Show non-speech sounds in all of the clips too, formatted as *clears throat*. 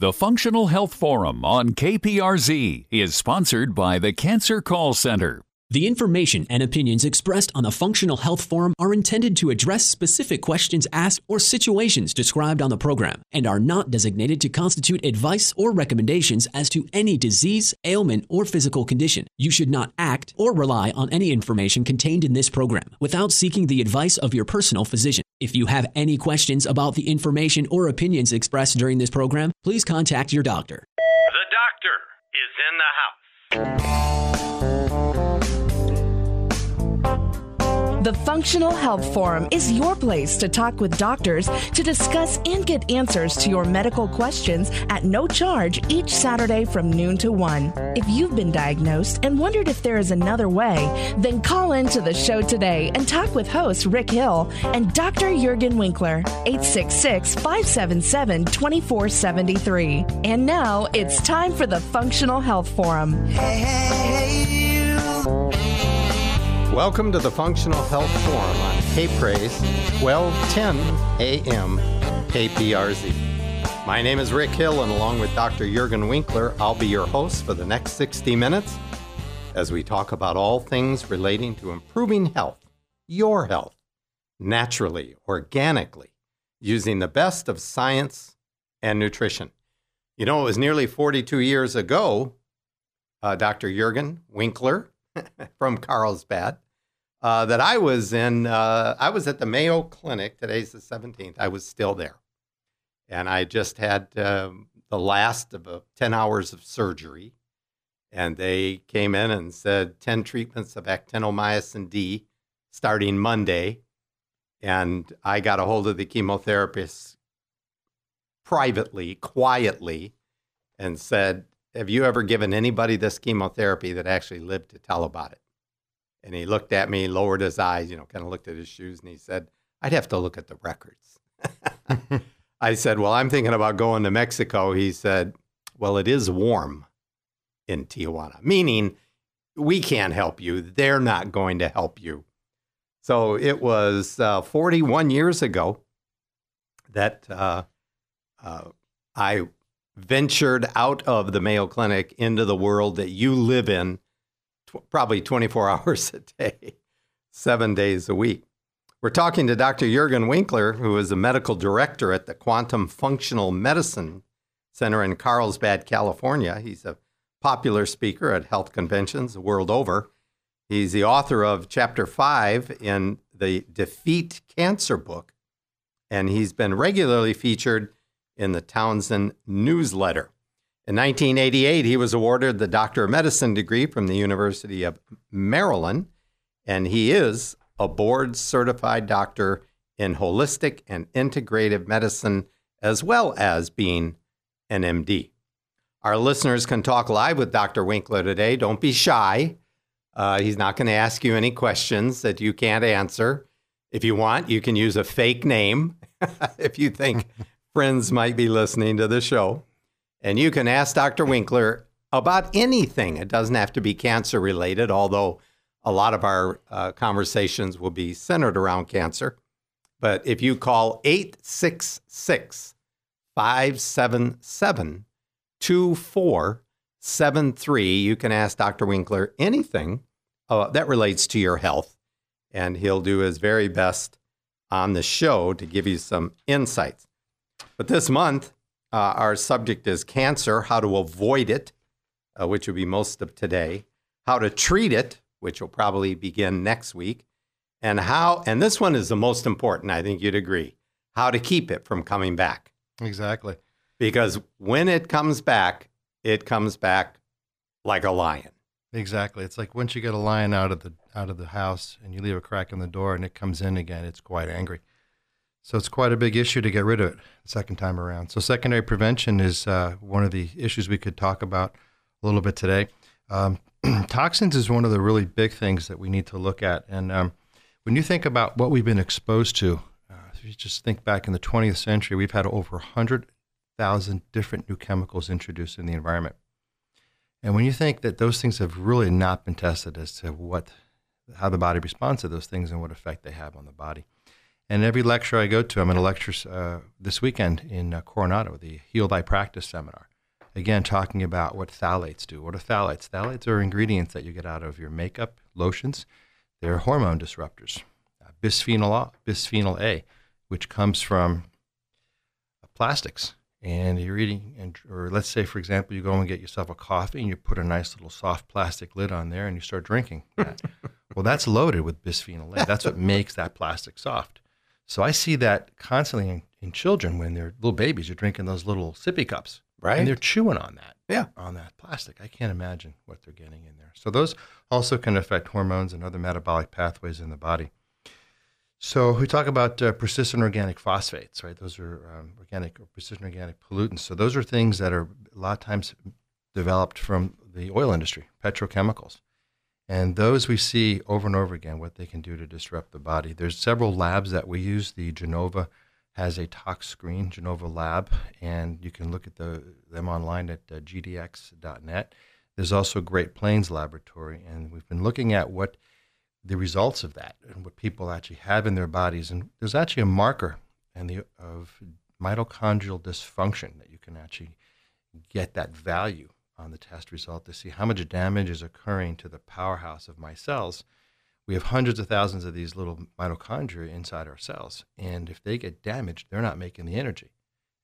The Functional Health Forum on KPRZ is sponsored by the Cancer Call Center. The information and opinions expressed on the Functional Health Forum are intended to address specific questions asked or situations described on the program and are not designated to constitute advice or recommendations as to any disease, ailment, or physical condition. You should not act or rely on any information contained in this program without seeking the advice of your personal physician. If you have any questions about the information or opinions expressed during this program, please contact your doctor. The doctor is in the house. The Functional Health Forum is your place to talk with doctors to discuss and get answers to your medical questions at no charge each Saturday from noon to 1. If you've been diagnosed and wondered if there is another way, then call into the show today and talk with host Rick Hill and Dr. Juergen Winkler, 866 577 2473. And now it's time for the Functional Health Forum. Welcome to the Functional Health Forum on K-Praise, 1210 AM KPRZ. My name is Rick Hill, and along with Dr. Juergen Winkler, I'll be your host for the next 60 minutes as we talk about all things relating to improving health, your health, naturally, organically, using the best of science and nutrition. You know, it was nearly 42 years ago, uh, Dr. Juergen Winkler *laughs* from Carlsbad uh, that I was in. Uh, I was at the Mayo Clinic. Today's the 17th. I was still there. And I just had um, the last of uh, 10 hours of surgery. And they came in and said 10 treatments of actinomycin D starting Monday. And I got a hold of the chemotherapist privately, quietly, and said, Have you ever given anybody this chemotherapy that actually lived to tell about it? And he looked at me, lowered his eyes, you know, kind of looked at his shoes, and he said, I'd have to look at the records. *laughs* I said, Well, I'm thinking about going to Mexico. He said, Well, it is warm in Tijuana, meaning we can't help you. They're not going to help you. So it was uh, 41 years ago that uh, uh, I ventured out of the Mayo Clinic into the world that you live in tw- probably 24 *laughs* hours a day, seven days a week. We're talking to Dr. Juergen Winkler, who is a medical director at the Quantum Functional Medicine Center in Carlsbad, California. He's a popular speaker at health conventions the world over. He's the author of Chapter 5 in the Defeat Cancer book, and he's been regularly featured in the Townsend newsletter. In 1988, he was awarded the Doctor of Medicine degree from the University of Maryland, and he is a board certified doctor in holistic and integrative medicine, as well as being an MD. Our listeners can talk live with Dr. Winkler today. Don't be shy. Uh, he's not going to ask you any questions that you can't answer. If you want, you can use a fake name *laughs* if you think *laughs* friends might be listening to the show. And you can ask Dr. Winkler about anything. It doesn't have to be cancer related, although a lot of our uh, conversations will be centered around cancer. But if you call 866 577 2473, you can ask Dr. Winkler anything uh, that relates to your health, and he'll do his very best on the show to give you some insights. But this month, uh, our subject is cancer, how to avoid it, uh, which will be most of today, how to treat it, which will probably begin next week, and how, and this one is the most important, I think you'd agree, how to keep it from coming back. Exactly. Because when it comes back, it comes back like a lion. Exactly. It's like once you get a lion out of the out of the house and you leave a crack in the door and it comes in again, it's quite angry. So it's quite a big issue to get rid of it the second time around. So secondary prevention is uh, one of the issues we could talk about a little bit today. Um, *clears throat* toxins is one of the really big things that we need to look at. And um, when you think about what we've been exposed to, uh, if you just think back in the 20th century, we've had over 100,000 different new chemicals introduced in the environment. And when you think that those things have really not been tested as to what, how the body responds to those things and what effect they have on the body. And every lecture I go to, I'm going to lecture uh, this weekend in uh, Coronado, the Heal by Practice seminar. Again, talking about what phthalates do. What are phthalates? Phthalates are ingredients that you get out of your makeup, lotions. They're hormone disruptors. Uh, bisphenol, A, bisphenol A, which comes from uh, plastics. And you're eating, and, or let's say, for example, you go and get yourself a coffee and you put a nice little soft plastic lid on there and you start drinking that. *laughs* well, that's loaded with bisphenol A. That's what makes that plastic soft. So I see that constantly in, in children when they're little babies. You're drinking those little sippy cups, Right. And they're chewing on that, Yeah. on that plastic. I can't imagine what they're getting in there. So those also can affect hormones and other metabolic pathways in the body. So we talk about uh, persistent organic phosphates, right? Those are um, organic or persistent organic pollutants. So those are things that are a lot of times developed from the oil industry, petrochemicals. And those we see over and over again what they can do to disrupt the body. There's several labs that we use. The Genova has a tox screen, Genova Lab, and you can look at the, them online at uh, gdx.net. There's also Great Plains Laboratory, and we've been looking at what the results of that and what people actually have in their bodies. And there's actually a marker and the of mitochondrial dysfunction that you can actually get that value on the test result to see how much damage is occurring to the powerhouse of my cells. We have hundreds of thousands of these little mitochondria inside our cells, and if they get damaged, they're not making the energy.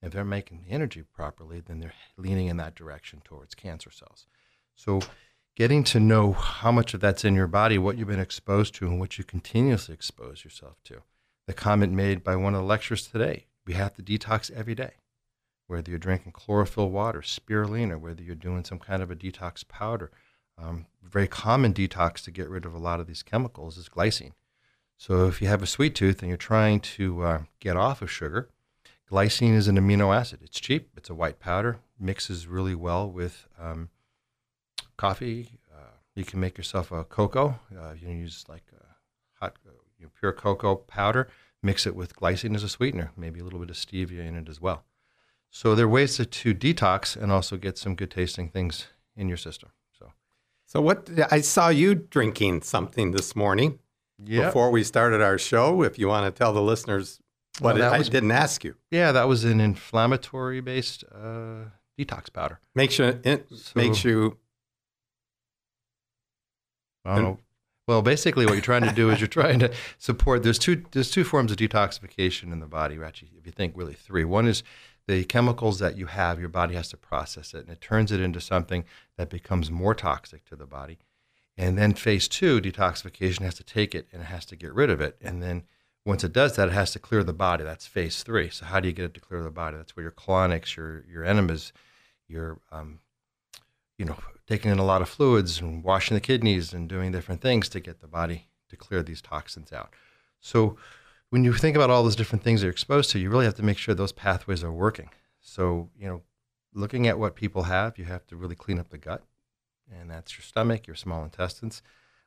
If they're making the energy properly, then they're leaning in that direction towards cancer cells. So, getting to know how much of that's in your body, what you've been exposed to, and what you continuously expose yourself to. The comment made by one of the lecturers today we have to detox every day, whether you're drinking chlorophyll water, spirulina, whether you're doing some kind of a detox powder. Um, very common detox to get rid of a lot of these chemicals is glycine. So, if you have a sweet tooth and you're trying to uh, get off of sugar, glycine is an amino acid. It's cheap, it's a white powder, mixes really well with um, coffee. Uh, you can make yourself a cocoa. Uh, you can use like a hot, you know, pure cocoa powder. Mix it with glycine as a sweetener. Maybe a little bit of stevia in it as well. So there are ways to, to detox and also get some good tasting things in your system. So So what I saw you drinking something this morning yeah, before we started our show. If you want to tell the listeners what Well, it, that I didn't ask you. yeah, that was an inflammatory based uh, detox powder. Makes you it So- makes you I don't know. Well, basically, what you're trying to do is you're trying to support. There's two. There's two forms of detoxification in the body. Actually, if you think really three. One is the chemicals that you have. Your body has to process it, and it turns it into something that becomes more toxic to the body. And then phase two, detoxification has to take it and it has to get rid of it. And then once it does that, it has to clear the body. That's phase three. So how do you get it to clear the body? That's where your colonics, your your enemas, your um, you know, taking in a lot of fluids and washing the kidneys and doing different things to get the body to clear these toxins out. So when you think about all those different things you're exposed to, you really have to make sure those pathways are working. So, you know, looking at what people have, you have to really clean up the gut, and that's your stomach, your small intestines.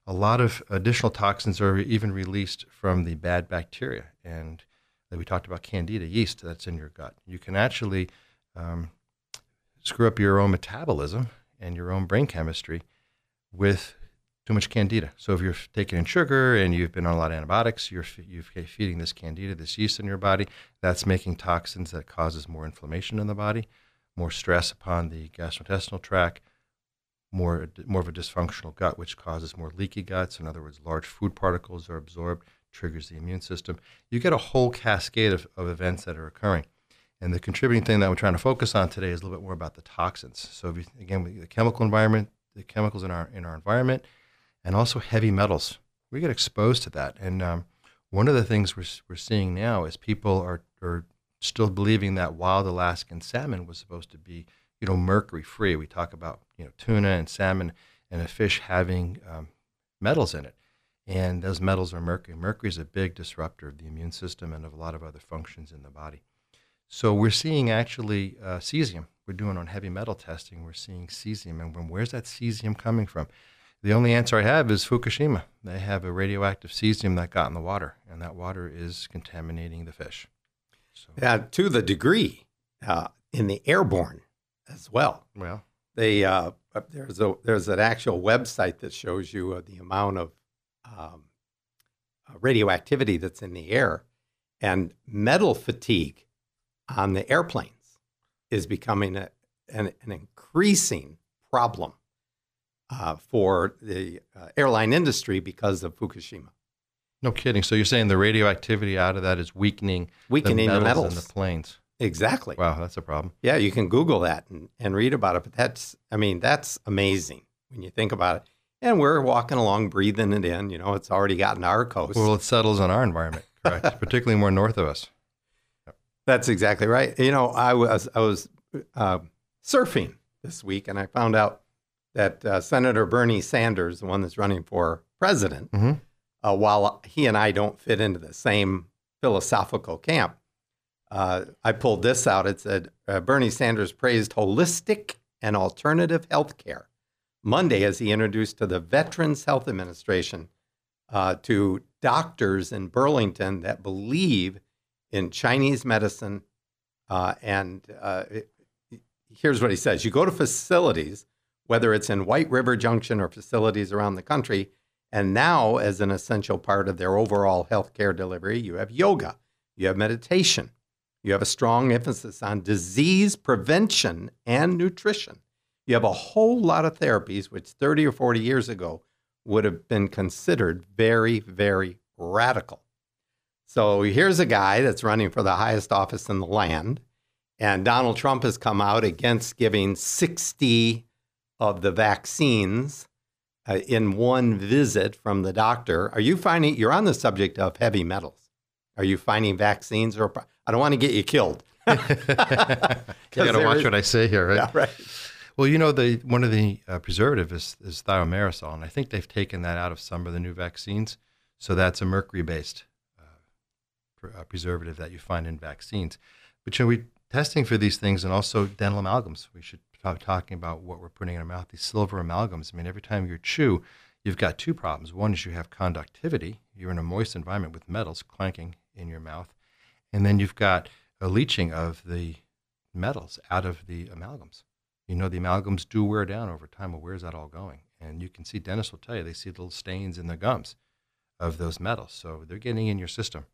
A lot of additional toxins are even released from the bad bacteria. And like we talked about candida yeast that's in your gut. You can actually um, screw up your own metabolism and your own brain chemistry with too much candida. So if you're taking in sugar and you've been on a lot of antibiotics, you're, you're feeding this candida, this yeast in your body. That's making toxins that causes more inflammation in the body, more stress upon the gastrointestinal tract, more more of a dysfunctional gut, which causes more leaky guts. In other words, large food particles are absorbed, triggers the immune system. You get a whole cascade of, of events that are occurring. And the contributing thing that we're trying to focus on today is a little bit more about the toxins. So if you, again, the chemical environment, the chemicals in our in our environment, and also heavy metals. We get exposed to that. And um, one of the things we're, we're seeing now is people are, are still believing that wild Alaskan salmon was supposed to be, you know, mercury free. We talk about, you know, tuna and salmon and a fish having um, metals in it. And those metals are mercury. Mercury is a big disruptor of the immune system and of a lot of other functions in the body. So we're seeing actually uh, cesium. We're doing on heavy metal testing. We're seeing cesium. And when, where's that cesium coming from? The only answer I have is Fukushima. They have a radioactive cesium that got in the water, and that water is contaminating the fish. So, yeah, to the degree uh, in the airborne as well. well, They uh, there's a there's an actual website that shows you uh, the amount of um, uh, radioactivity that's in the air, And metal fatigue on the airplanes is becoming a, an, an increasing problem uh, for the uh, airline industry because of Fukushima. No kidding. So you're saying the radioactivity out of that is weakening, Weakening the the metals, metals. in the planes. Exactly. Wow, that's a problem. Yeah, you can Google that and, and read about it. But that's, I mean, that's amazing when you think about it. And we're walking along, breathing it in. You know, it's already gotten our coast. Well, it settles on our environment, correct? *laughs* Particularly more north of us. That's exactly right. You know, I was I was uh, surfing this week, and I found out that uh, Senator Bernie Sanders, the one that's running for president, Mhm. uh, while he and I don't fit into the same philosophical camp, uh, I pulled this out. It said uh, Bernie Sanders praised holistic and alternative health care Monday as he introduced to the Veterans Health Administration uh, to doctors in Burlington that believe in Chinese medicine. Uh, and uh, it- here's what he says You go to facilities, whether it's in White River Junction or facilities around the country, and now, as an essential part of their overall healthcare delivery, you have yoga, you have meditation, you have a strong emphasis on disease prevention and nutrition. You have a whole lot of therapies which 30 or 40 years ago would have been considered very, very radical. So here's a guy that's running for the highest office in the land, and Donald Trump has come out against giving 60 of the vaccines uh, in one visit from the doctor. Are you finding you're on the subject of heavy metals? Are you finding vaccines or I don't want to get you killed. *laughs* *laughs* you got to watch is- what I say here, right? Yeah, right. Well, you know, the one of the uh, preservative is, is and I think they've taken that out of some of the new vaccines. So that's a mercury-based uh, pre- uh, preservative that you find in vaccines. But you know, we testing for these things, and also dental amalgams. We should talking about what we're putting in our mouth. These silver amalgams. I mean, every time you chew, you've got two problems. One is you have conductivity. You're in a moist environment with metals clanking in your mouth, and then you've got a leaching of the metals out of the amalgams. You know, the amalgams do wear down over time. Well, where's that all going? And you can see dentists will tell you they see little stains in the gums of those metals. So they're getting in your system.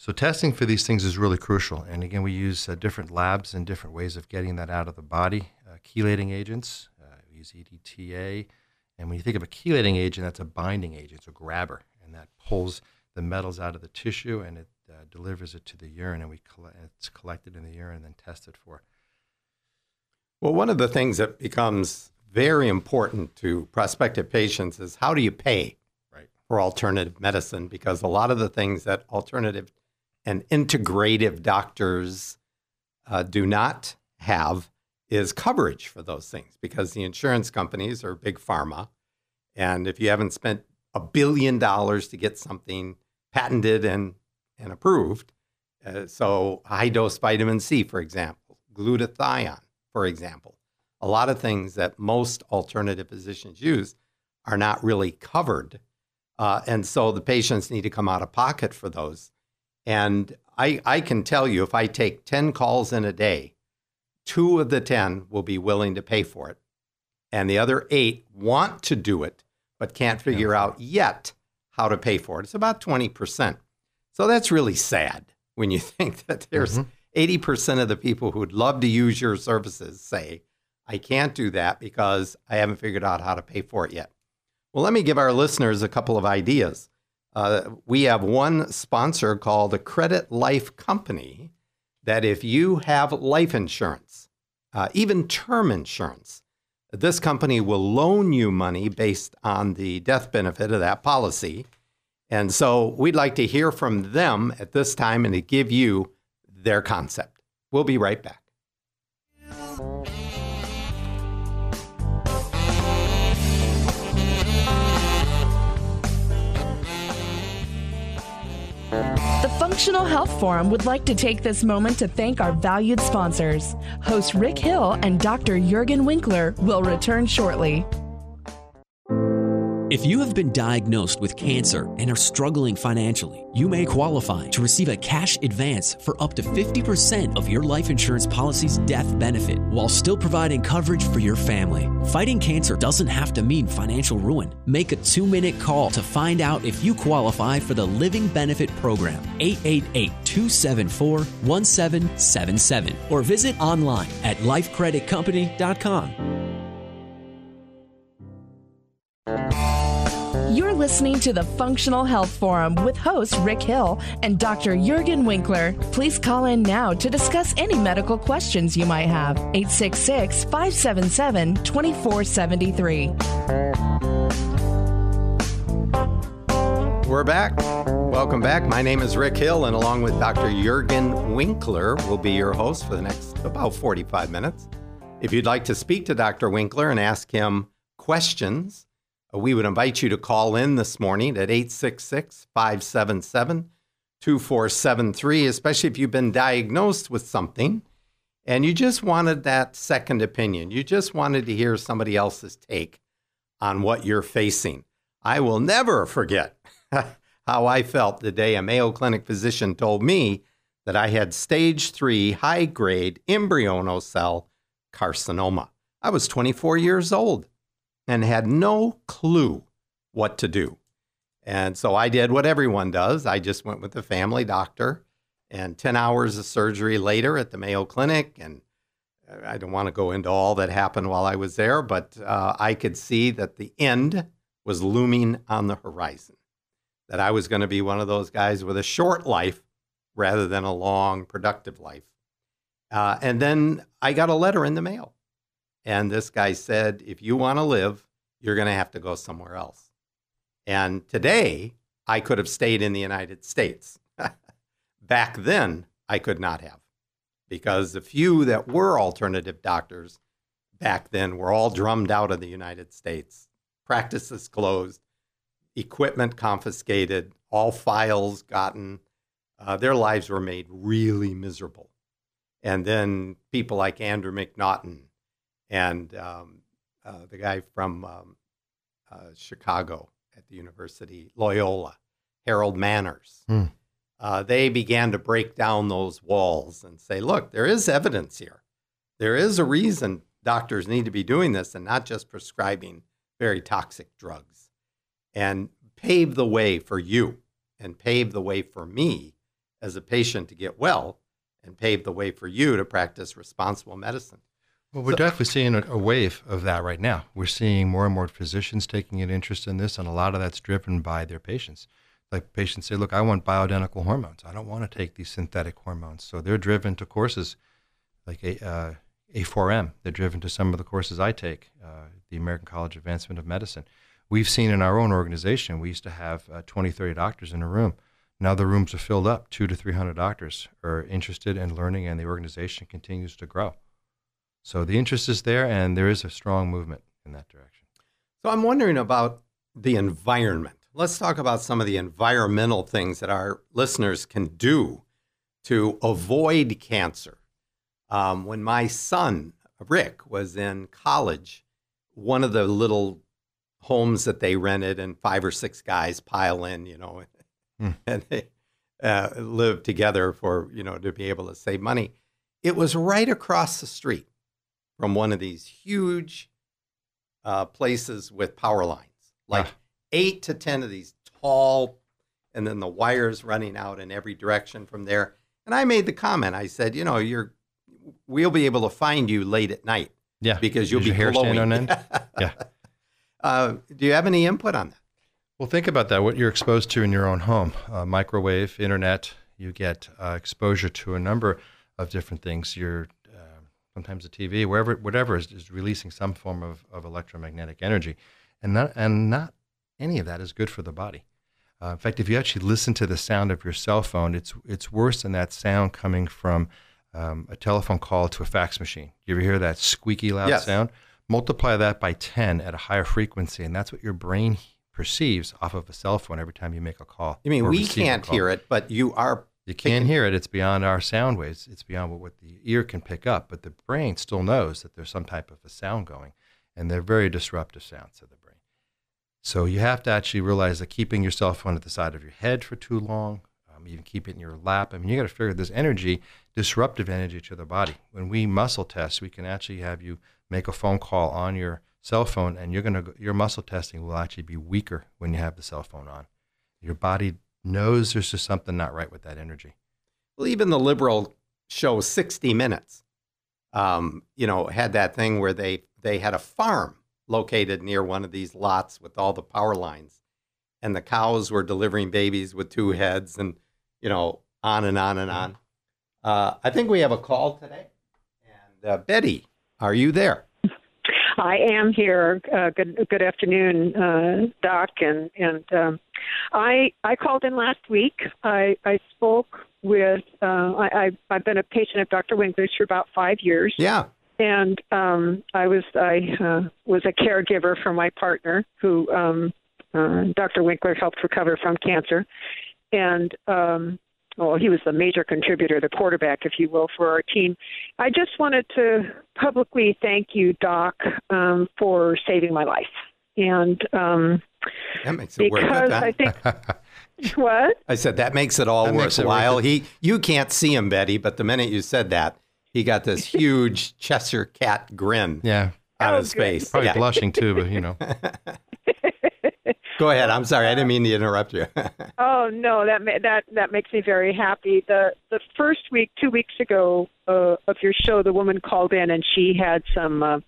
So testing for these things is really crucial. And again, we use uh, different labs and different ways of getting that out of the body. Uh, chelating agents, uh, we use EDTA. And when you think of a chelating agent, that's a binding agent, it's a grabber, and that pulls the metals out of the tissue and it uh, delivers it to the urine, and we it's collected in the urine and then tested for. Well, one of the things that becomes very important to prospective patients is how do you pay Right. for alternative medicine? Because a lot of the things that alternative and integrative doctors uh, do not have is coverage for those things because the insurance companies are big pharma. And if you haven't spent a billion dollars to get something patented and, and approved, uh, so high dose vitamin C, for example, glutathione, for example, a lot of things that most alternative physicians use are not really covered. Uh, and so the patients need to come out of pocket for those. And I, I can tell you if I take 10 calls in a day, two of the 10 will be willing to pay for it. And the other eight want to do it, but can't figure out yet how to pay for it. It's about 20%. So that's really sad when you *laughs* think that there's mm-hmm. 80% of the people who would love to use your services say, I can't do that because I haven't figured out how to pay for it yet. Well, let me give our listeners a couple of ideas. Uh, we have one sponsor called the Credit Life Company that if you have life insurance, uh, even term insurance, this company will loan you money based on the death benefit of that policy. And so we'd like to hear from them at this time and to give you their concept. We'll be right back. Functional Health Forum would like to take this moment to thank our valued sponsors. Host Rick Hill and Dr. Juergen Winkler will return shortly. If you have been diagnosed with cancer and are struggling financially, you may qualify to receive a cash advance for up to 50% of your life insurance policy's death benefit while still providing coverage for your family. Fighting cancer doesn't have to mean financial ruin. Make a two minute call to find out if you qualify for the Living Benefit Program, 888 274 1777, or visit online at lifecreditcompany.com. You're listening to the Functional Health Forum with host Rick Hill and Dr. Juergen Winkler. Please call in now to discuss any medical questions you might have. 866 577 2473. We're back. Welcome back. My name is Rick Hill, and along with Dr. Juergen Winkler, will be your host for the next about 45 minutes. If you'd like to speak to Dr. Winkler and ask him questions, we would invite you to call in this morning at 866 577 2473, especially if you've been diagnosed with something and you just wanted that second opinion. You just wanted to hear somebody else's take on what you're facing. I will never forget *laughs* how I felt the day a Mayo Clinic physician told me that I had stage three high grade embryonal cell carcinoma. I was 24 years old and had no clue what to do. And so I did what everyone does. I just went with the family doctor, and 10 hours of surgery later at the Mayo Clinic. And I don't want to go into all that happened while I was there, but uh, I could see that the end was looming on the horizon, that I was going to be one of those guys with a short life rather than a long, productive life. Uh, and then I got a letter in the mail and this guy said, if you want to live, you're going to have to go somewhere else. And today, I could have stayed in the United States. *laughs* Back then, I could not have, because the few that were alternative doctors back then were all drummed out of the United States. Practices closed, equipment confiscated, all files gotten. Uh, their lives were made really miserable. And then people like Andrew McNaughton and um, uh, the guy from um, uh, Chicago at the university, Loyola, Harold Manners. Hmm. Uh, they began to break down those walls and say, look, there is evidence here. There is a reason doctors need to be doing this and not just prescribing very toxic drugs and pave the way for you and pave the way for me as a patient to get well and pave the way for you to practice responsible medicine. Well, we're So- definitely seeing a, a wave of that right now. We're seeing more and more physicians taking an interest in this, and a lot of that's driven by their patients. Like patients say, "Look, I want bioidentical hormones. I don't want to take these synthetic hormones." So they're driven to courses like a, uh, A4M. They're driven to some of the courses I take, uh, the American College of Advancement of Medicine. We've seen in our own organization, we used to have uh, 20, 30 doctors in a room. Now the rooms are filled up. Two to 300 doctors are interested in learning, and the organization continues to grow. So the interest is there, and there is a strong movement in that direction. So I'm wondering about the environment. Let's talk about some of the environmental things that our listeners can do to avoid cancer. Um, when my son, Rick, was in college, one of the little homes that they rented and five or six guys pile in, you know, Hmm. *laughs* and they uh, live together for, you know, to be able to save money. It was right across the street from one of these huge uh, places with power lines, like Ah. eight to 10 of these tall, and then the wires running out in every direction from there. And I made the comment, I said, you know, you're, we'll be able to find you late at night Yeah, because you'll Is be your hair glowing. on end? *laughs* Yeah. Uh, do you have any input on that? Well, think about that. What you're exposed to in your own home uh, microwave, internet, you get uh, exposure to a number of different things. You're sometimes the TV, wherever, whatever is, is releasing some form of, of electromagnetic energy. And not, and not any of that is good for the body. Uh, in fact, if you actually listen to the sound of your cell phone, it's, it's worse than that sound coming from um, a telephone call to a fax machine. Do you ever hear that squeaky loud Yes. sound? Multiply that by 10 at a higher frequency, and that's what your brain perceives off of a cell phone every time you make a call. You mean we can't hear it, but you are. You can't hear it. It's beyond our sound waves. It's beyond what, what the ear can pick up. But the brain still knows that there's some type of a sound going, and they're very disruptive sounds to the brain. So you have to actually realize that keeping your cell phone at the side of your head for too long, um, even keep it in your lap. I mean, you got to figure this energy, disruptive energy to the body. When we muscle test, we can actually have you make a phone call on your cell phone, and you're gonna your muscle testing will actually be weaker when you have the cell phone on. Your body knows there's just something not right with that energy. Well, even the liberal show 60 Minutes, um, you know, had that thing where they they had a farm located near one of these lots with all the power lines, and the cows were delivering babies with two heads, and you know, on and on and on. Uh, I think we have a call today, and uh, Betty, are you there? I am here. Uh, good good afternoon, uh, Doc, and and um, I I called in last week. I I spoke with uh, I, I I've been a patient of Dr. Winkler's for about five years. Yeah. And um, I was I uh, was a caregiver for my partner, who um, uh, Dr. Winkler helped recover from cancer, and um, well, he was the major contributor, the quarterback, if you will, for our team. I just wanted to publicly thank you, Doc, um, for saving my life. And um, that makes it because worth it. I think *laughs* what I said that makes it all That it worthwhile. it. He, you can't see him, Betty, but the minute you said that, he got this *laughs* huge Cheshire cat grin Yeah, on Oh, his good. face. probably Yeah. blushing too, but you know. *laughs* Go ahead. I'm sorry. I didn't mean to interrupt you. *laughs* Oh no, that that that makes me very happy. The the first week, two weeks ago uh, of your show, the woman called in and she had some. Uh,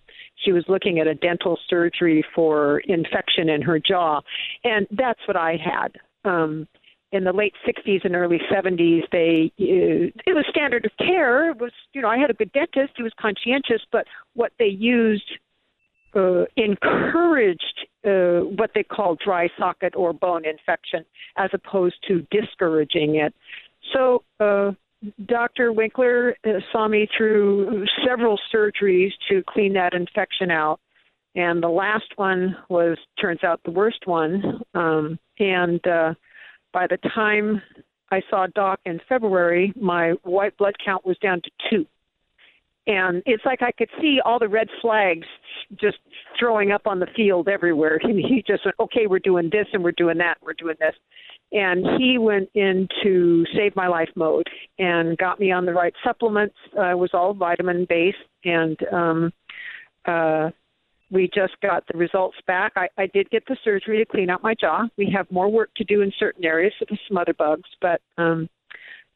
she was looking at a dental surgery for infection in her jaw, and that's what I had. Um, in the late 60s and early 70s, they uh, it was standard of care. It was you know I had a good dentist. He was conscientious, but what they used uh, encouraged uh, what they call dry socket or bone infection as opposed to discouraging it. So, uh, Dr. Winkler uh, saw me through several surgeries to clean that infection out. And the last one was, turns out, the worst one. Um, and uh, by the time I saw Doc in February, my white blood count was down to two and it's like I could see all the red flags just throwing up on the field everywhere. *laughs* And he just went, okay, we're doing this and we're doing that, and we're doing this. And he went into save my life mode and got me on the right supplements. Uh, it was all vitamin based, and um, uh, we just got the results back. I, I did get the surgery to clean out my jaw. We have more work to do in certain areas with some other bugs, but um,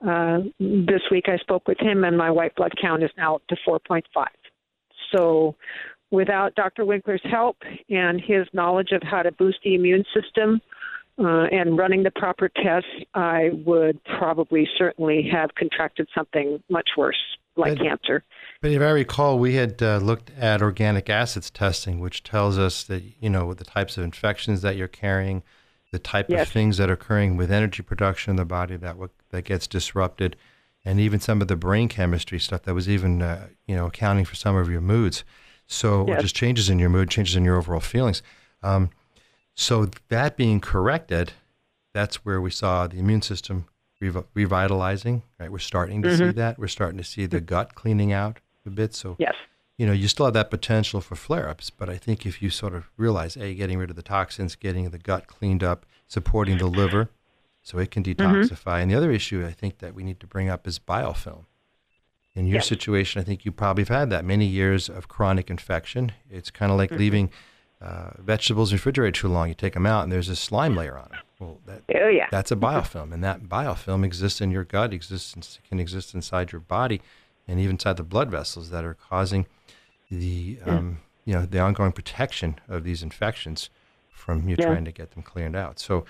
uh, this week I spoke with him, and my white blood count is now up to 4.5. So, without Dr. Winkler's help and his knowledge of how to boost the immune system uh, and running the proper tests, I would probably certainly have contracted something much worse, like But- cancer. But if I recall, we had uh, looked at organic acids testing, which tells us that you know the types of infections that you're carrying, the type Yes. of things that are occurring with energy production in the body that w- that gets disrupted, and even some of the brain chemistry stuff that was even uh, you know accounting for some of your moods. So Yes. just changes in your mood, changes in your overall feelings. Um, so that being corrected, that's where we saw the immune system rev- revitalizing. Right, we're starting to see that. We're starting to see the gut cleaning out a bit. So Yes. You know, you still have that potential for flare ups, but I think if you sort of realize, A, getting rid of the toxins, getting the gut cleaned up, supporting the liver so it can mm-hmm. detoxify. And the other issue I think that we need to bring up is biofilm. In your Yes. situation, I think you probably have had that many years of chronic infection. It's kind of like mm-hmm. leaving uh, vegetables in the refrigerator too long. You take them out and there's a slime layer on them. Well, that, Oh, yeah. that's a mm-hmm. biofilm, and that biofilm exists in your gut, exists in, can exist inside your body, and even inside the blood vessels that are causing the um, you know the ongoing protection of these infections from you Yeah. trying to get them cleared out. So,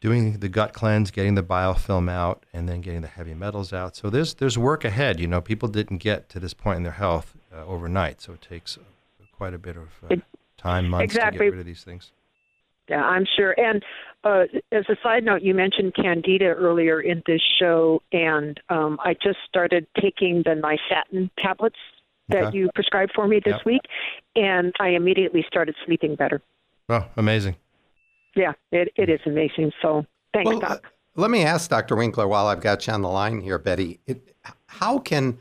doing the gut cleanse, getting the biofilm out, and then getting the heavy metals out. So there's there's work ahead. You know, people didn't get to this point in their health uh, overnight, so it takes quite a bit of uh, time, months to exactly. get rid of these things. Yeah, I'm sure. And uh, as a side note, you mentioned candida earlier in this show, and um, I just started taking the nystatin tablets that Okay. you prescribed for me this Yep. week, and I immediately started sleeping better. Oh, amazing! Yeah, it, it is amazing. So thanks, Well, uh, Doc. let me ask Dr. Winkler while I've got you on the line here, Betty. It, how can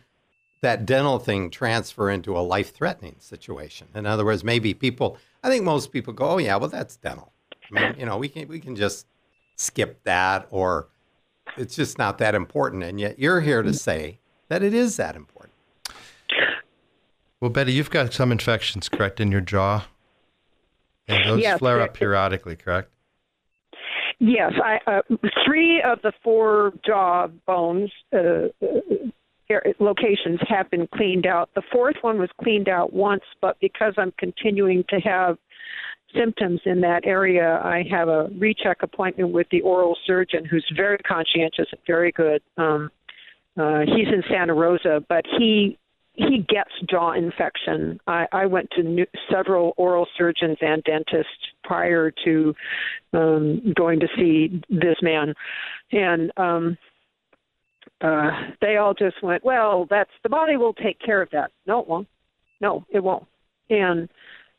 that dental thing transfer into a life threatening situation? In other words, maybe people, I think most people go, oh, yeah, well, that's dental. I mean, you know, we can we can just skip that, or it's just not that important. And yet, you're here to say that it is that important. Well, Betty, you've got some infections, correct, in your jaw, and those Yes, flare up periodically, correct? Yes, I, uh, three of the four jaw bones uh, uh, locations have been cleaned out. The fourth one was cleaned out once, but because I'm continuing to have symptoms in that area, I have a recheck appointment with the oral surgeon, who's very conscientious and very good. Um, uh, he's in Santa Rosa, but he he gets jaw infection. I, I went to new, several oral surgeons and dentists prior to um, going to see this man, and um, uh, they all just went, "Well, that's the body will take care of that." No, it won't. No, it won't. And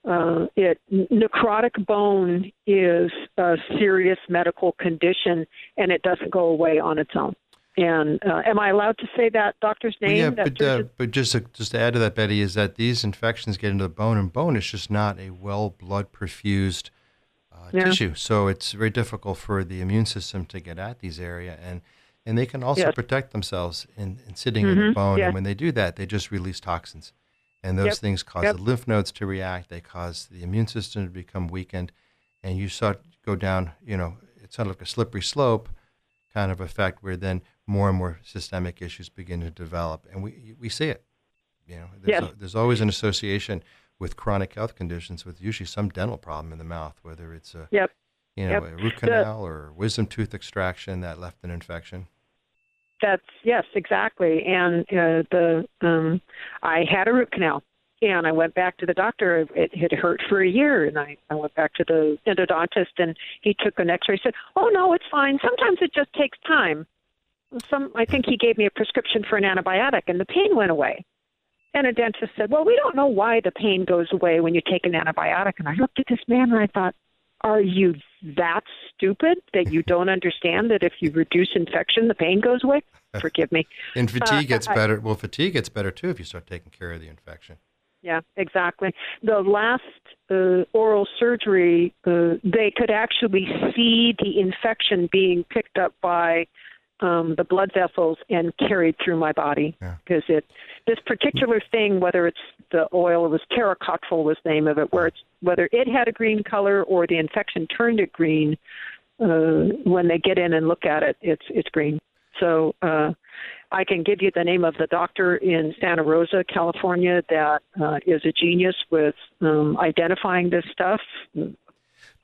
uh, it necrotic bone is a serious medical condition, and it doesn't go away on its own. And uh, am I allowed to say that doctor's name? yeah, that but uh, but just to, just to add to that, Betty, is that these infections get into the bone, and bone is just not a well blood perfused uh, Yeah. tissue, so it's very difficult for the immune system to get at these area, and and they can also Yes. protect themselves in, in sitting in the Mhm, bone, yes. and when they do that, they just release toxins, and those Yep, things cause yep. the lymph nodes to react, they cause the immune system to become weakened, and you start go down, you know, it's sort of like a slippery slope kind of effect where then more and more systemic issues begin to develop, and we we see it. You know, there's, Yes. a- there's always an association with chronic health conditions with usually some dental problem in the mouth, whether it's a Yep. you know Yep. a root The- canal or wisdom tooth extraction that left an infection. That's yes, exactly. And uh, the um, I had a root canal, and I went back to the doctor. It had hurt for a year, and I, I went back to the endodontist, and he took an X-ray. Said, "Oh no, it's fine. Sometimes it just takes time." Some, I think he gave me a prescription for an antibiotic, and the pain went away. And a dentist said, "Well, we don't know why the pain goes away when you take an antibiotic." And I looked at this man, and I thought, "Are you that stupid that you don't understand that if you reduce infection, the pain goes away?" *laughs* Forgive me. And fatigue gets I- better. Well, fatigue gets better too if you start taking care of the infection. Yeah, exactly. The last uh, oral surgery, uh, they could actually see the infection being picked up by um, the blood vessels and carried through my body Yeah. because it this particular thing, whether it's the oil, it was terracotta was the name of it, where it's whether it had a green color or the infection turned it green. Uh, when they get in and look at it, it's it's green. So uh, I can give you the name of the doctor in Santa Rosa, California, that uh, is a genius with um, identifying this stuff.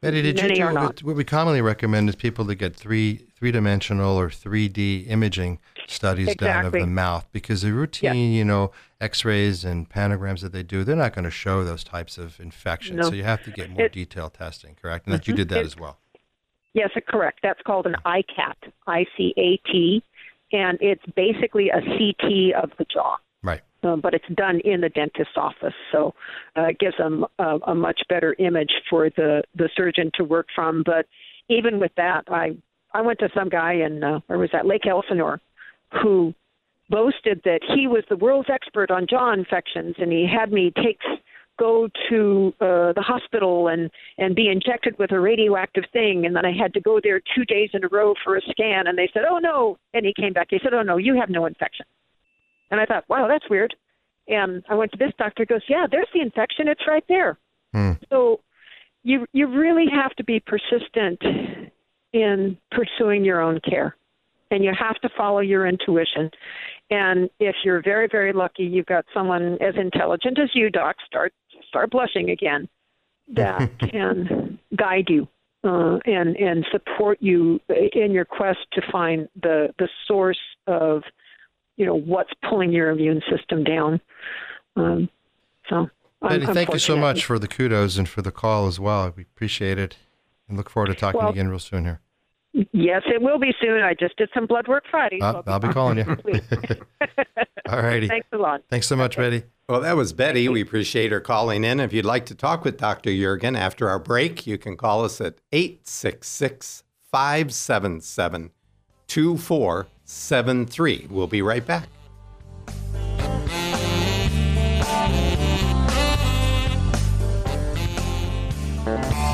Betty, did Many you do what, what we commonly recommend is people to get three three dimensional or three D imaging studies done of the mouth because the routine, you know, X rays and panograms that they do, they're not going to show those types of infections. No. So you have to get more It- detailed testing, correct? And that you mm-hmm. did that It- as well. Yes, uh, correct. That's called an ICAT, I C A T, and it's basically a CT of the jaw. Um, but it's done in the dentist's office, so uh, it gives them a, a much better image for the the surgeon to work from. But even with that, I I went to some guy in uh, where was that Lake Elsinore, who boasted that he was the world's expert on jaw infections, and he had me take go to uh, the hospital and and be injected with a radioactive thing, and then I had to go there two days in a row for a scan, and they said, "Oh no," and he came back. He said, "Oh no, you have no infection." And I thought, wow, that's weird. And I went to this doctor. Goes, yeah, there's the infection. It's right there. Hmm. So you you really have to be persistent in pursuing your own care, and you have to follow your intuition. And if you're very very lucky, you've got someone as intelligent as you, doc. Start start blushing again. That *laughs* can guide you. Uh, and and support you in your quest to find the the source of you know what's pulling your immune system down. Um, so, Betty, I'm, thank you so much for the kudos and for the call as well. We appreciate it and look forward to talking Well- again real soon here. Yes, it will be soon. I just did some blood work Friday. Uh, so I'll be calling you. *laughs* *laughs* All righty. Thanks a lot. Thanks so much, Betty. Well, that was Betty. We appreciate her calling in. If you'd like to talk with Dr. Juergen after our break, you can call us at 866 577 2473. We'll be right back.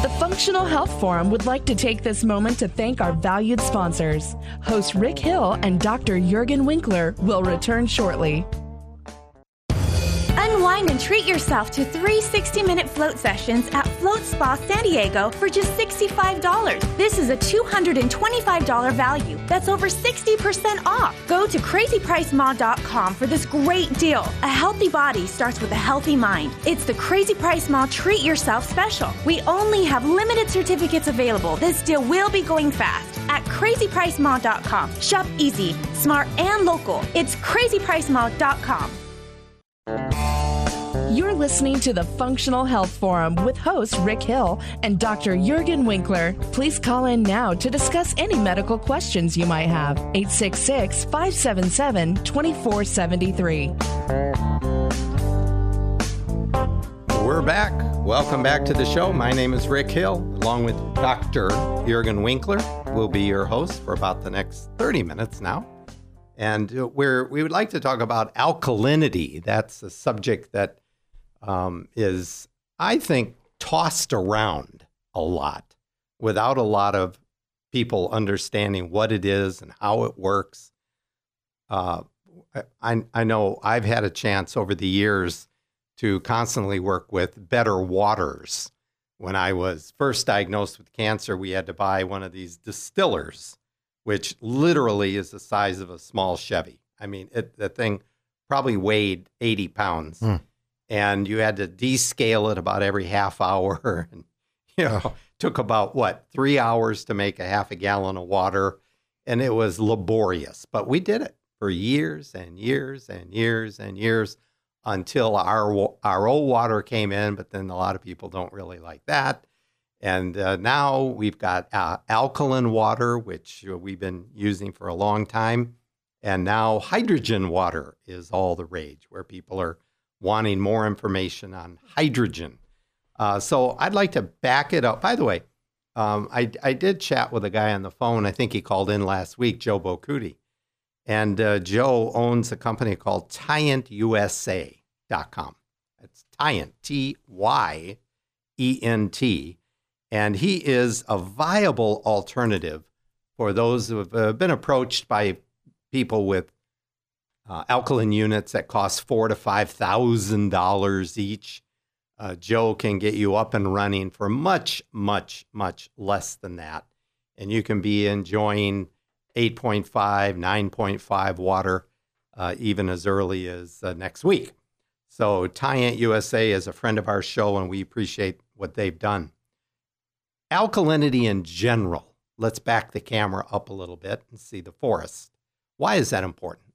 The Functional Health Forum would like to take this moment to thank our valued sponsors. Host Rick Hill and Dr. Juergen Winkler will return shortly. And treat yourself to three 60 minute float sessions at Float Spa San Diego for just $65. This is a $225 value. That's over 60% off. Go to crazypricemall.com for this great deal. A healthy body starts with a healthy mind. It's the Crazy Price Mall Treat Yourself special. We only have limited certificates available. This deal will be going fast at crazypricemall.com. Shop easy, smart, and local. It's crazypricemall.com. You're listening to the Functional Health Forum with host Rick Hill and Dr. Juergen Winkler. Please call in now to discuss any medical questions you might have. 866 577 2473. We're back. Welcome back to the show. My name is Rick Hill, along with Dr. Juergen Winkler. We'll be your host for about the next 30 minutes now. And we're, we would like to talk about alkalinity. That's a subject that um, is, I think, tossed around a lot without a lot of people understanding what it is and how it works. Uh, I, I know I've had a chance over the years to constantly work with Better Waters. When I was first diagnosed with cancer, we had to buy one of these distillers which literally is the size of a small Chevy. I mean, it, the thing probably weighed 80 pounds. Mm. And you had to descale it about every half hour. *laughs* And, you know, took about what, three hours to make a half a gallon of water. And it was laborious, but we did it for years and years and years and years until our, our old water came in. But then a lot of people don't really like that. And uh, now we've got uh, alkaline water, which uh, we've been using for a long time. And now hydrogen water is all the rage, where people are wanting more information on hydrogen. Uh, so I'd like to back it up. By the way, um, I, I, did chat with a guy on the phone. I think he called in last week, Joe Bocuti. And uh, Joe owns a company called TyentUSA.com. It's Tyent, T Y E N T and he is a viable alternative for those who have uh, been approached by people with uh, alkaline units that cost four to five thousand dollars each. Uh, Joe can get you up and running for much, much, much less than that, and you can be enjoying 8.5, 9.5 water uh, even as early as uh, next week. So, Tyent USA is a friend of our show, and we appreciate what they've done alkalinity in general. Let's back the camera up a little bit and see the forest. Why is that important?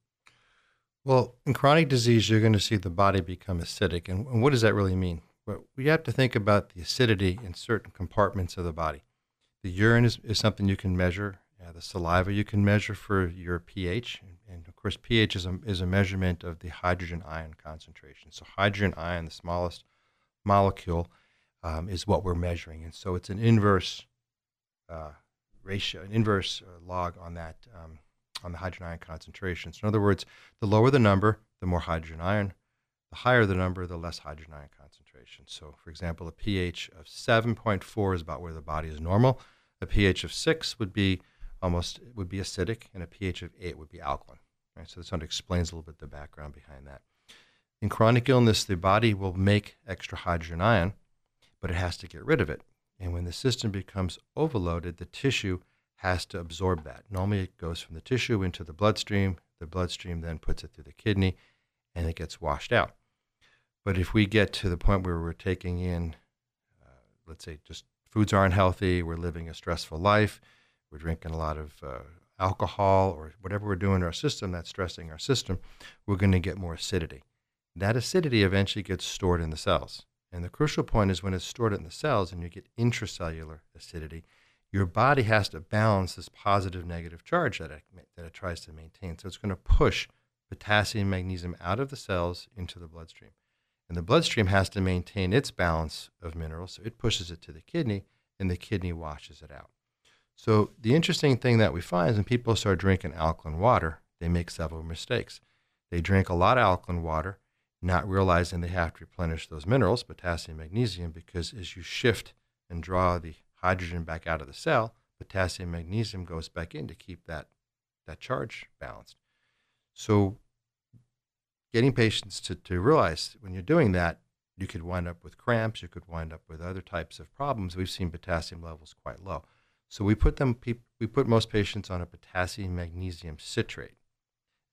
Well, in chronic disease, you're going to see the body become acidic. And, and what does that really mean? Well, we have to think about the acidity in certain compartments of the body. The urine is, is something you can measure. Uh, the saliva you can measure for your pH. And, of course, pH is a, is a measurement of the hydrogen ion concentration. So, hydrogen ion, the smallest molecule, um, is what we're measuring. And so it's an inverse uh, ratio, an inverse uh, log on that um, on the hydrogen ion concentration. So in other words, the lower the number, the more hydrogen ion. The higher the number, the less hydrogen ion concentration. So, for example, a pH of 7.4 is about where the body is normal. A pH of 6 would be almost would be acidic, and a pH of 8 would be alkaline. Right? So this one explains a little bit the background behind that. In chronic illness, the body will make extra hydrogen ion, but it has to get rid of it. And when the system becomes overloaded, the tissue has to absorb that. Normally, it goes from the tissue into the bloodstream. The bloodstream then puts it through the kidney and it gets washed out. But if we get to the point where we're taking in, uh, let's say, just foods aren't healthy, we're living a stressful life, we're drinking a lot of uh, alcohol or whatever we're doing in our system that's stressing our system, we're going to get more acidity. That acidity eventually gets stored in the cells. And the crucial point is when it's stored in the cells and you get intracellular acidity, your body has to balance this positive negative charge that it, that it tries to maintain. So it's going to push potassium magnesium out of the cells into the bloodstream. And the bloodstream has to maintain its balance of minerals. So it pushes it to the kidney and the kidney washes it out. So the interesting thing that we find is when people start drinking alkaline water, they make several mistakes. They drink a lot of alkaline water not realizing they have to replenish those minerals, potassium, magnesium, because as you shift and draw the hydrogen back out of the cell, potassium magnesium goes back in to keep that that charge balanced. So getting patients to, to realize when you're doing that, you could wind up with cramps, you could wind up with other types of problems. We've seen potassium levels quite low. So we put them we put most patients on a potassium magnesium citrate.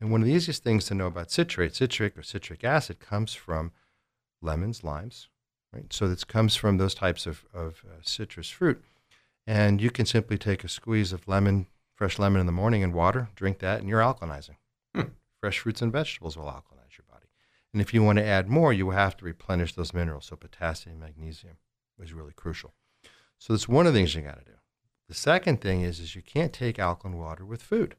And one of the easiest things to know about citrate, citric or citric acid, comes from lemons, limes, right? So this comes from those types of, of uh, citrus fruit. And you can simply take a squeeze of lemon, fresh lemon in the morning and water, drink that, and you're alkalizing. Hmm. Fresh fruits and vegetables will alkalize your body. And if you want to add more, you have to replenish those minerals. So potassium, magnesium is really crucial. So that's one of the things you got to do. The second thing is, is you can't take alkaline water with food.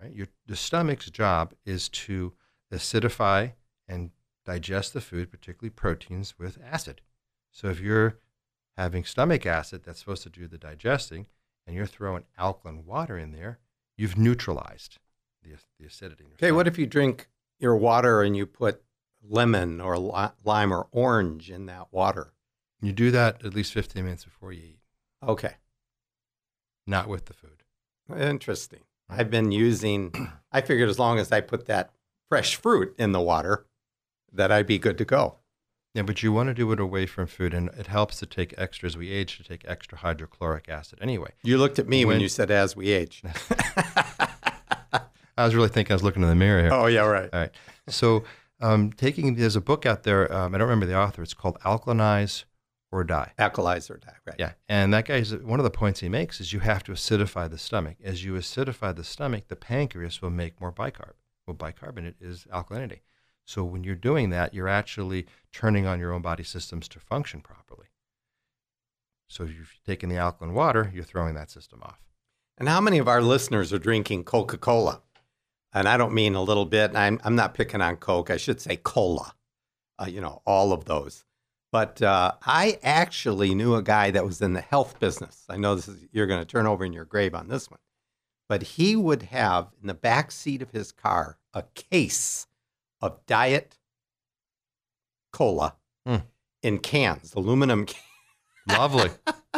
Right? Your, the stomach's job is to acidify and digest the food, particularly proteins, with acid. So if you're having stomach acid that's supposed to do the digesting, and you're throwing alkaline water in there, you've neutralized the, the acidity. Okay, what if you drink your water and you put lemon or lime or orange in that water? You do that at least 15 minutes before you eat. Okay. Not with the food. Interesting. I've been using, *clears throat* I figured as long as I put that fresh fruit in the water, that I'd be good to go. Yeah, but you want to do it away from food, and it helps to take extra as we age to take extra hydrochloric acid anyway. You looked at me when, when you said as we age. *laughs* I was really thinking I was looking in the mirror here. Oh, yeah, right. All right. So, um, taking, there's a book out there, um, I don't remember the author, it's called Alkalinize or Die. Alkalize or Die, right. Yeah. And that guy's, one of the points he makes is you have to acidify the stomach. As you acidify the stomach, the pancreas will make more bicarb. Well, bicarbonate is alkalinity. So when you're doing that, you're actually turning on your own body systems to function properly. So if you've taken the alkaline water, you're throwing that system off. And how many of our listeners are drinking Coca Cola? And I don't mean a little bit. I'm, I'm not picking on Coke. I should say cola, uh, you know, all of those. But uh, I actually knew a guy that was in the health business. I know this is, you're going to turn over in your grave on this one. But he would have in the back seat of his car a case of diet cola mm. in cans, aluminum cans. Lovely.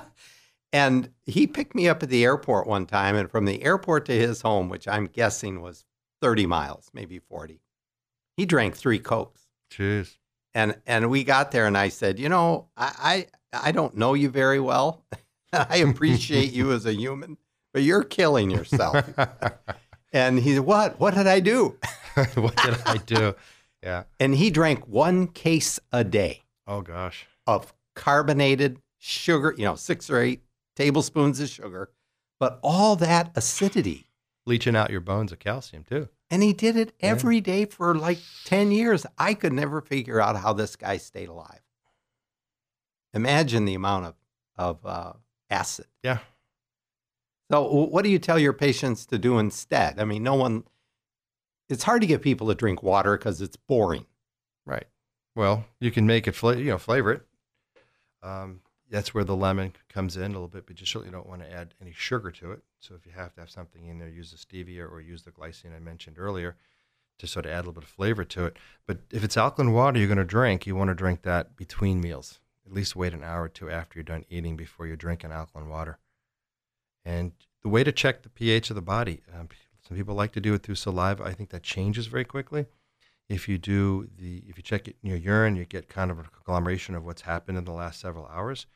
*laughs* and he picked me up at the airport one time, and from the airport to his home, which I'm guessing was 30 miles, maybe 40, he drank three Cokes. Jeez. And and we got there, and I said, you know, I I, I don't know you very well. *laughs* I appreciate you as a human, but you're killing yourself. *laughs* and he said, what? What did I do? *laughs* what did I do? Yeah. And he drank one case a day. Oh gosh. Of carbonated sugar, you know, six or eight tablespoons of sugar, but all that acidity. Leaching out your bones of calcium too. And he did it every yeah. day for like 10 years. I could never figure out how this guy stayed alive. Imagine the amount of, of uh, acid. Yeah. So, what do you tell your patients to do instead? I mean, no one, it's hard to get people to drink water because it's boring. Right. Well, you can make it, fla- you know, flavor it. Um, that's where the lemon comes in a little bit, but you certainly don't want to add any sugar to it. So if you have to have something in there, use the stevia or use the glycine I mentioned earlier to sort of add a little bit of flavor to it. But if it's alkaline water you're going to drink, you want to drink that between meals. At least wait an hour or two after you're done eating before you drink an alkaline water. And the way to check the pH of the body, um, some people like to do it through saliva. I think that changes very quickly. If you do the, if you check it in your urine, you get kind of a conglomeration of what's happened in the last several hours.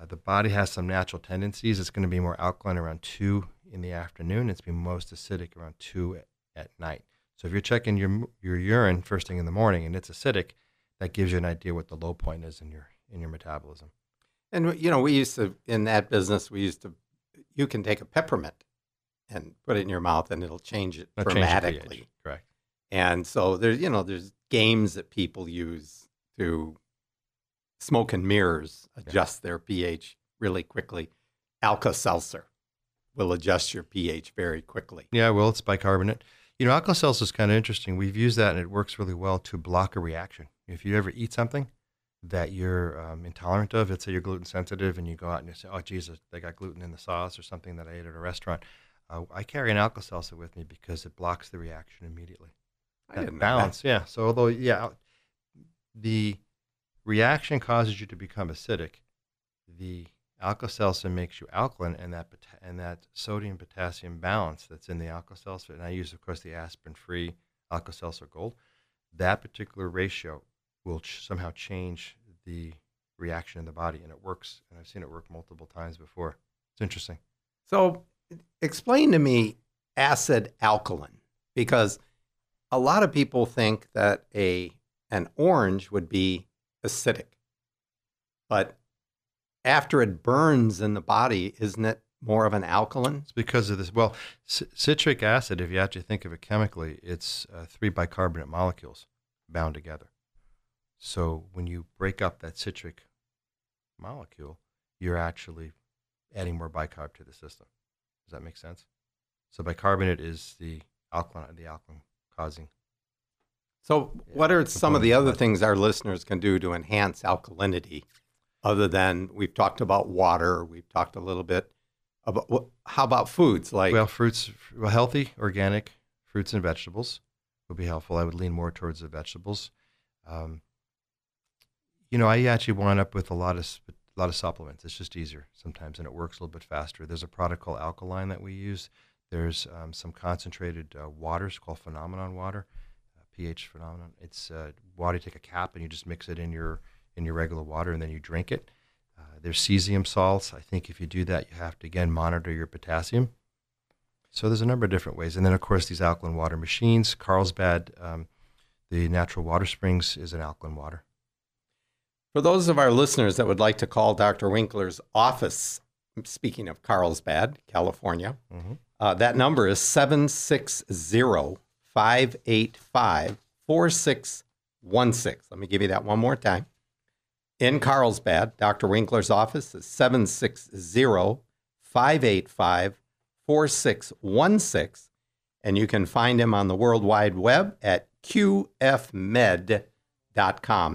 Uh, the body has some natural tendencies. It's going to be more alkaline around two in the afternoon. It's be most acidic around two at, at night. So if you're checking your your urine first thing in the morning and it's acidic, that gives you an idea what the low point is in your in your metabolism. And you know, we used to in that business, we used to you can take a peppermint and put it in your mouth and it'll change it it'll dramatically. Change Correct. And so there's you know there's games that people use to smoke and mirrors adjust yeah. their pH really quickly. Alka Seltzer will adjust your pH very quickly. Yeah, well, it's bicarbonate. You know, Alka Seltzer is kind of interesting. We've used that and it works really well to block a reaction. If you ever eat something that you're um, intolerant of, let's say you're gluten sensitive and you go out and you say, oh, Jesus, they got gluten in the sauce or something that I ate at a restaurant. Uh, I carry an Alka Seltzer with me because it blocks the reaction immediately. I didn't balance, yeah. So although, yeah, the reaction causes you to become acidic, the Alka-Seltzer makes you alkaline, and that and that sodium potassium balance that's in the Alka-Seltzer, and I use, of course, the aspirin-free Alka-Seltzer Gold. That particular ratio will ch- somehow change the reaction in the body, and it works. And I've seen it work multiple times before. It's interesting. So, explain to me acid alkaline because a lot of people think that a an orange would be acidic. But after it burns in the body, isn't it more of an alkaline? It's because of this. Well, c- citric acid, if you actually think of it chemically, it's uh, three bicarbonate molecules bound together. So when you break up that citric molecule, you're actually adding more bicarb to the system. Does that make sense? So bicarbonate is the alkaline, the alkaline causing. So, Yeah, what are some of the other things our listeners can do to enhance alkalinity other than we've talked about water, we've talked a little bit about how about foods like well, fruits, well, healthy, organic fruits and vegetables would be helpful. I would lean more towards the vegetables. Um, you know, I actually wind up with a lot of a lot of supplements. It's just easier sometimes, and it works a little bit faster. There's a product called Alkaline that we use. There's um, some concentrated uh, waters called Phenomenon water, uh, pH Phenomenon. It's uh, water. You take a cap and you just mix it in your in your regular water, and then you drink it. Uh, there's cesium salts. I think if you do that, you have to again monitor your potassium. So there's a number of different ways, and then of course these alkaline water machines. Carlsbad, um, the natural water springs, is an alkaline water. For those of our listeners that would like to call Dr. Winkler's office, speaking of Carlsbad, California, Mhm. uh, that number is 760 585 4616. Let me give you that one more time. In Carlsbad, Dr. Winkler's office is 760 585 4616. And you can find him on the World Wide Web at qfmed.com.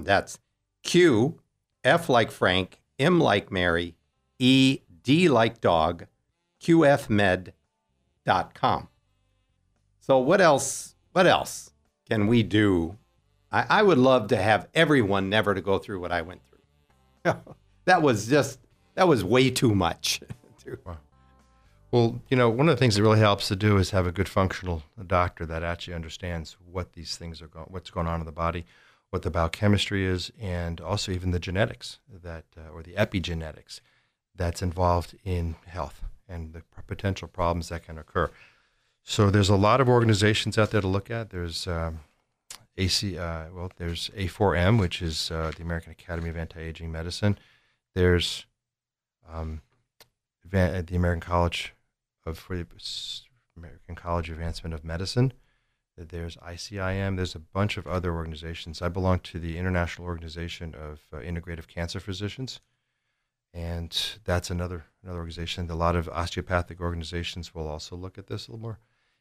That's Q, F like Frank, M like Mary, E, D like dog, qfmed.com. So what else? What else can we do? I, I would love to have everyone never to go through what I went through. *laughs* that was just that was way too much. *laughs* to- Well, you know, one of the things that really helps to do is have a good functional doctor that actually understands what these things are going, what's going on in the body, what the biochemistry is, and also even the genetics that, uh, or the epigenetics that's involved in health and the potential problems that can occur. So there's a lot of organizations out there to look at. There's um, AC, uh, well, there's A4M, which is uh, the American Academy of Anti-Aging Medicine. There's um, the American College of American College Advancement of Medicine. There's ICIM. There's a bunch of other organizations. I belong to the International Organization of uh, Integrative Cancer Physicians, and that's another another organization. A lot of osteopathic organizations will also look at this a little more,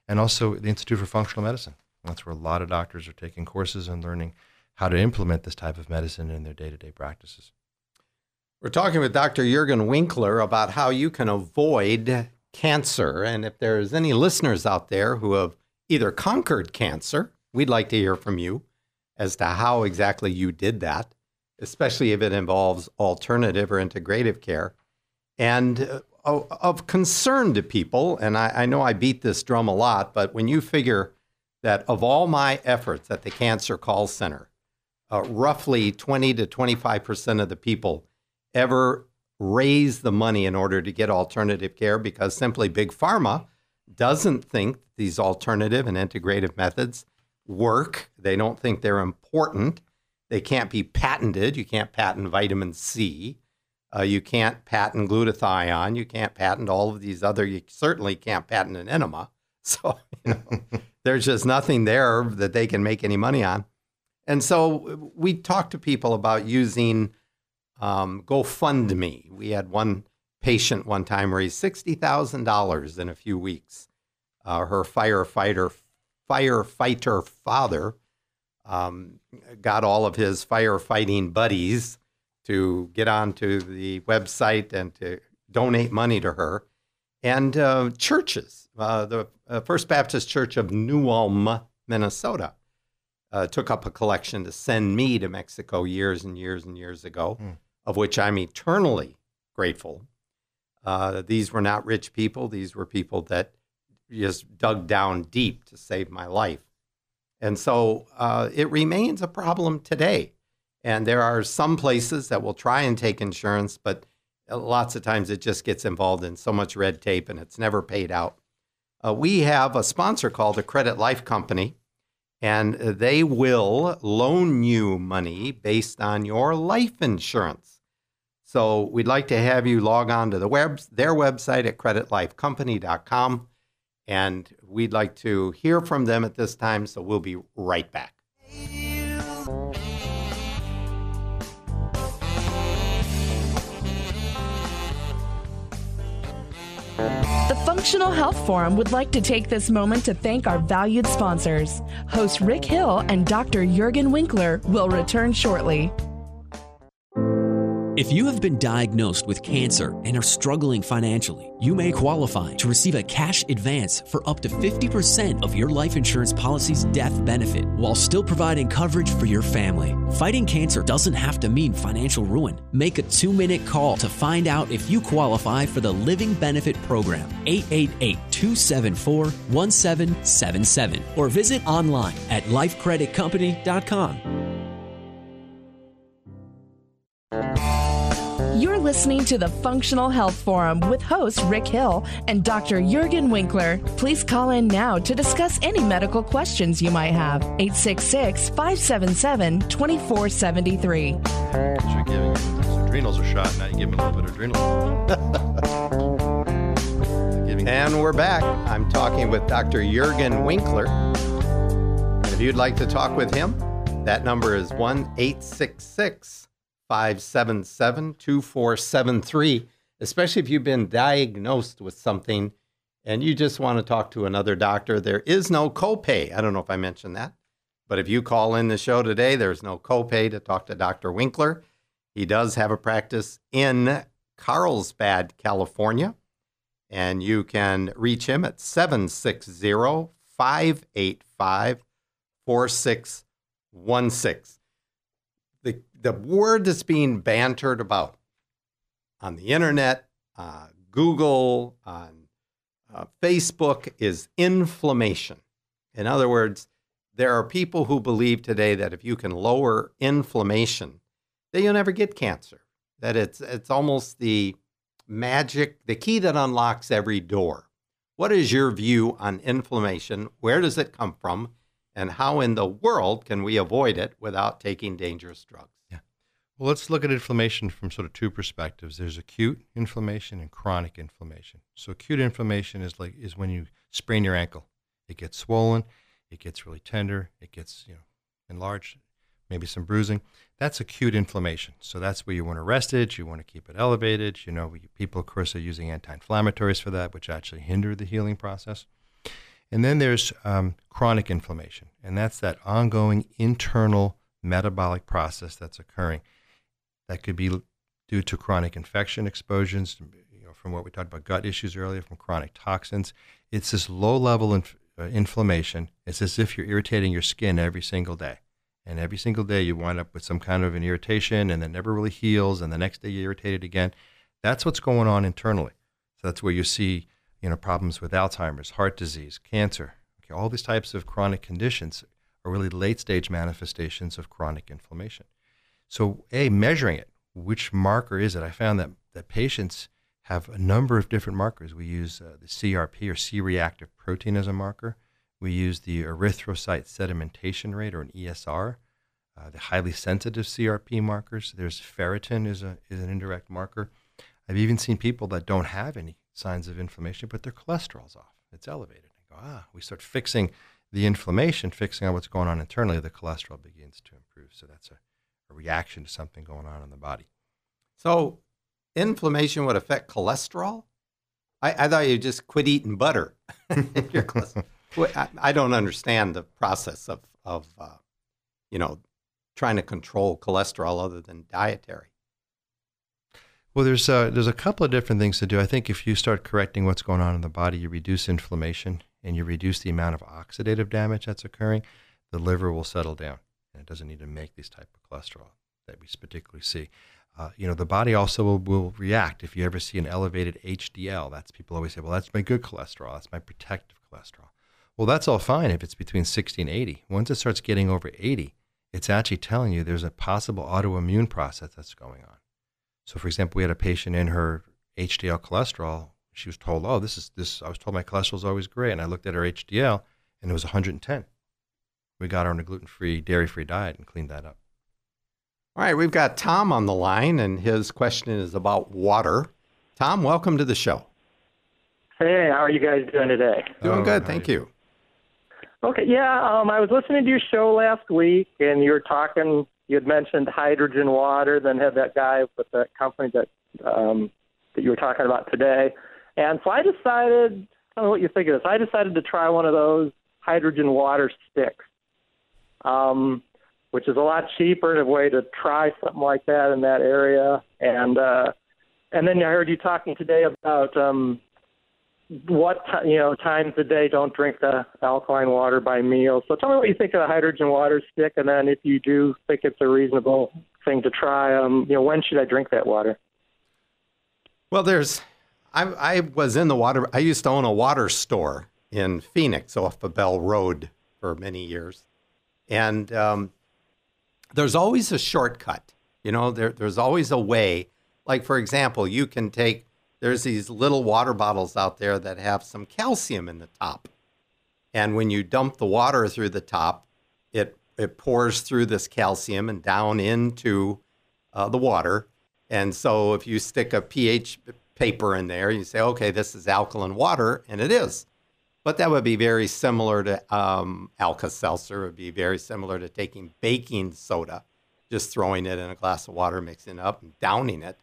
and also the Institute for Functional Medicine. That's where a lot of doctors are taking courses and learning how to implement this type of medicine in their day-to-day practices. We're talking with Dr. Juergen Winkler about how you can avoid cancer. And if there's any listeners out there who have either conquered cancer, we'd like to hear from you as to how exactly you did that, especially if it involves alternative or integrative care. And uh, of- concern to people, and I, I know I beat this drum a lot, but when you figure that of all my efforts at the Cancer Call Center, uh, roughly 20 to 25% of the people ever raise the money in order to get alternative care because simply big pharma doesn't think these alternative and integrative methods work. They don't think they're important. They can't be patented. You can't patent vitamin C. Uh, you can't patent glutathione. You can't patent all of these other. You certainly can't patent an enema. *laughs* So you know, there's just nothing there that they can make any money on. And so we talked to people about using um, GoFundMe. We had one patient one time raised sixty thousand dollars in a few weeks. Uh, her firefighter firefighter father um, got all of his firefighting buddies to get onto the website and to donate money to her. And uh, churches, uh, the uh, First Baptist Church of New Ulm, Minnesota, uh, took up a collection to send me to Mexico years and years and years ago, Hmm. of which I'm eternally grateful Uh, these were not rich people. These were people that just dug down deep to save my life. And so uh, it remains a problem today. And there are some places that will try and take insurance, but lots of times it just gets involved in so much red tape and it's never paid out. Uh, we have a sponsor called the Credit Life Company, and they will loan you money based on your life insurance. So we'd like to have you log on to the web, their website at creditlifecompany.com, and we'd like to hear from them at this time. So we'll be right back. The Functional Health Forum would like to take this moment to thank our valued sponsors. Host Rick Hill and Dr. Juergen Winkler will return shortly. If you have been diagnosed with cancer and are struggling financially, you may qualify to receive a cash advance for up to 50% of your life insurance policy's death benefit while still providing coverage for your family. Fighting cancer doesn't have to mean financial ruin. Make a two minute call to find out if you qualify for the Living Benefit Program, 888 274 1777, or visit online at lifecreditcompany.com. listening to the Functional Health Forum with host Rick Hill and Dr. Juergen Winkler. Please call in now to discuss any medical questions you might have. 866 577 2473. You're giving adrenals a shot. Now you give me a little bit of adrenal. *laughs* And we're back. I'm talking with Dr. Juergen Winkler. And if you'd like to talk with him, that number is 1 866 577 2473. Especially if you've been diagnosed with something and you just want to talk to another doctor, there is no copay. I don't know if I mentioned that, but if you call in the show today, there's no copay to talk to Dr. Winkler. He does have a practice in Carlsbad, California and you can reach him at 760 585 4616. The word that's being bantered about on the internet, uh, Google, on uh, Facebook is inflammation. In other words, there are people who believe today that if you can lower inflammation, that you'll never get cancer. That it's it's almost the magic, the key that unlocks every door. What is your view on inflammation? Where does it come from? And how in the world can we avoid it without taking dangerous drugs? Well, let's look at inflammation from sort of two perspectives. There's acute inflammation and chronic inflammation. So acute inflammation is like is when you sprain your ankle. It gets swollen, it gets really tender, it gets, you know, enlarged, maybe some bruising. That's acute inflammation. So that's where you want to rest it, you want to keep it elevated. You know, people of course are using anti-inflammatories for that, which actually hinder the healing process. And then there's um, chronic inflammation, and that's that ongoing internal metabolic process that's occurring. That could be due to chronic infection exposures, you know, from what we talked about gut issues earlier, from chronic toxins. It's this low-level inf- uh, inflammation. It's as if you're irritating your skin every single day, and every single day you wind up with some kind of an irritation, and that never really heals, and the next day you're irritated again. That's what's going on internally. So that's where you see, you know, problems with Alzheimer's, heart disease, cancer. Okay, all these types of chronic conditions are really late-stage manifestations of chronic inflammation. So, a measuring it, which marker is it? I found that that patients have a number of different markers. We use uh, the CRP or C-reactive protein as a marker. We use the erythrocyte sedimentation rate or an ESR, uh, the highly sensitive CRP markers. There's ferritin is a is an indirect marker. I've even seen people that don't have any signs of inflammation, but their cholesterol's off. It's elevated. I go, ah, we start fixing the inflammation, fixing out what's going on internally, the cholesterol begins to improve. So that's a, a reaction to something going on in the body. So, inflammation would affect cholesterol? I, I thought you just quit eating butter. *laughs* Your cholesterol- Well, I, I don't understand the process of, of uh, you know, trying to control cholesterol other than dietary. Well, there's uh, there's a couple of different things to do. I think if you start correcting what's going on in the body, you reduce inflammation and you reduce the amount of oxidative damage that's occurring. The liver will settle down, and it doesn't need to make these type of cholesterol that we particularly see. Uh, you know, the body also will, will react if you ever see an elevated HDL. That's people always say, well, that's my good cholesterol. That's my protective cholesterol. Well, that's all fine if it's between 60 and 80. Once it starts getting over 80, it's actually telling you there's a possible autoimmune process that's going on. So, for example, we had a patient in her HDL cholesterol. She was told, "Oh, this is this." I was told my cholesterol is always great, and I looked at her HDL, and it was 110. We got her on a gluten-free, dairy-free diet and cleaned that up. All right, we've got Tom on the line, and his question is about water. Tom, welcome to the show. Hey, how are you guys doing today? Doing Oh, good, hi. thank you. Okay, yeah, um, I was listening to your show last week, and you were talking. You had mentioned hydrogen water, then had that guy with that company that um, that you were talking about today, and so I decided. I don't know what you think of this. I decided to try one of those hydrogen water sticks, um, which is a lot cheaper a way to try something like that in that area. And uh, and then I heard you talking today about um, what ti you know times a day don't drink the alkaline water by meal. So tell me what you think of the hydrogen water stick, and then if you do think it's a reasonable thing to try, um, you know, when should I drink that water? Well, there's, I, I was in the water, I used to own a water store in Phoenix off of Bell Road for many years. And um, there's always a shortcut. You know, there, there's always a way. Like, for example, you can take, there's these little water bottles out there that have some calcium in the top. And when you dump the water through the top, it, it pours through this calcium and down into uh, the water. And so if you stick a pH paper in there, you say, okay, this is alkaline water, and it is. But that would be very similar to um, Alka Seltzer. Would be very similar to taking baking soda, just throwing it in a glass of water, mixing it up, and downing it.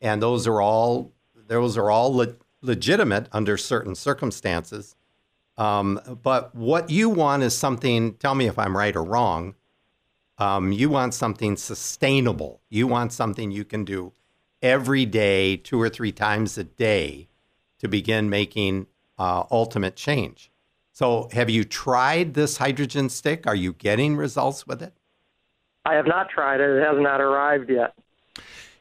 And those are all those are all le- legitimate under certain circumstances. Um, but what you want is something. Tell me if I'm right or wrong. Um, you want something sustainable. You want something you can do every day, two or three times a day, to begin making uh, ultimate change. So, have you tried this hydrogen stick? Are you getting results with it? I have not tried it; it has not arrived yet.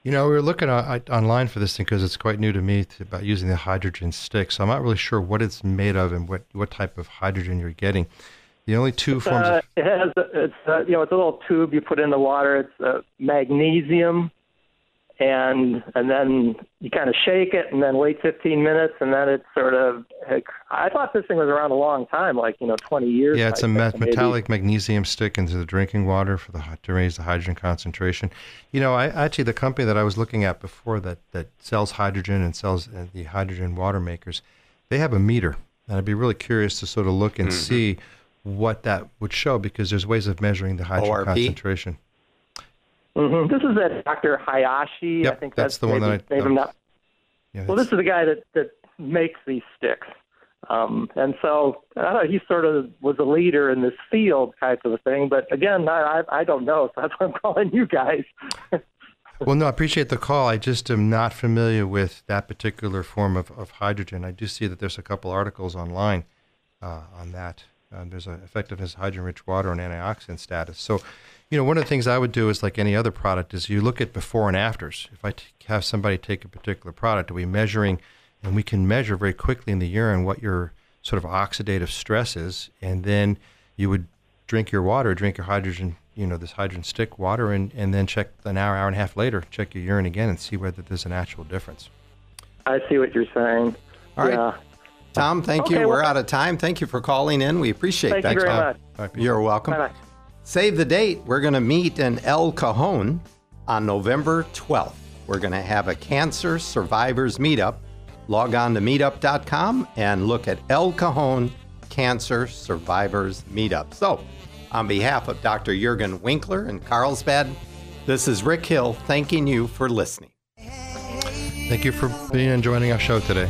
You know, we were looking on, online for this thing because it's quite new to me to, about using the hydrogen stick. So I'm not really sure what it's made of and what, what type of hydrogen you're getting. The only two forms Uh, of it has it's uh, you know it's a little tube you put in the water. It's uh, magnesium, and and then you kind of shake it and then wait 15 minutes and then it's sort of. I thought this thing was around a long time, like you know 20 years. Yeah, it's I a me- think, maybe. metallic magnesium stick into the drinking water for the hy- to raise the hydrogen concentration. You know, I actually the company that I was looking at before that that sells hydrogen and sells uh, the hydrogen water makers, they have a meter, and I'd be really curious to sort of look and see what that would show because there's ways of measuring the hydrogen ORP? concentration. Hmm This is that Dr. Hayashi. I think that's the one maybe, that I- maybe I'm not. Yeah, Well, this is the guy that that makes these sticks. Um, and so I don't know, he sort of was a leader in this field type of a thing. But again, I, I I don't know, so that's why I'm calling you guys. *laughs* Well, no, I appreciate the call. I just am not familiar with that particular form of, of hydrogen. I do see that there's a couple articles online uh, on that. Uh, there's an effectiveness hydrogen-rich water and antioxidant status. So, you know, one of the things I would do is like any other product is you look at before and afters. If I t- have somebody take a particular product, are we measuring, and we can measure very quickly in the urine what your sort of oxidative stress is, and then you would drink your water, drink your hydrogen, you know, this hydrogen stick water, and, and then check an hour, hour and a half later, check your urine again and see whether there's an actual difference. I see what you're saying. All right. yeah. Tom, thank you. Okay, We're out of time. Thank you for calling in. We appreciate Thank that. You very Tom. much. You're welcome. Bye bye. Save the date. We're going to meet in El Cajon on November 12th. We're going to have a cancer survivors meetup. Log on to meetup.com and look at El Cajon Cancer Survivors Meetup. So, on behalf of Dr. Juergen Winkler in Carlsbad, this is Rick Hill thanking you for listening. Thank you for being and joining our show today.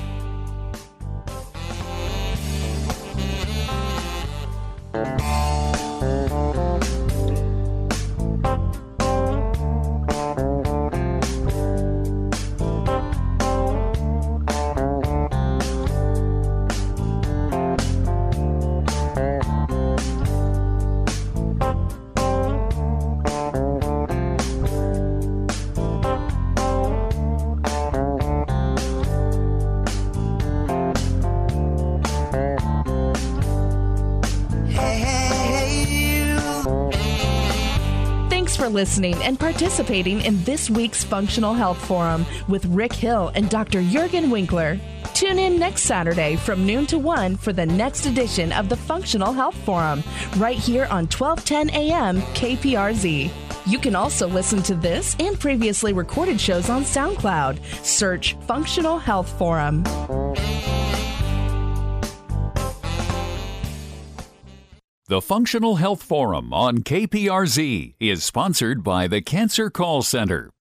Listening and participating in this week's Functional Health Forum with Rick Hill and Dr. Juergen Winkler. Tune in next Saturday from noon to 1 for the next edition of the Functional Health Forum, right here on 1210 AM KPRZ. You can also listen to this and previously recorded shows on SoundCloud. Search Functional Health Forum. The Functional Health Forum on KPRZ is sponsored by the Cancer Call Center.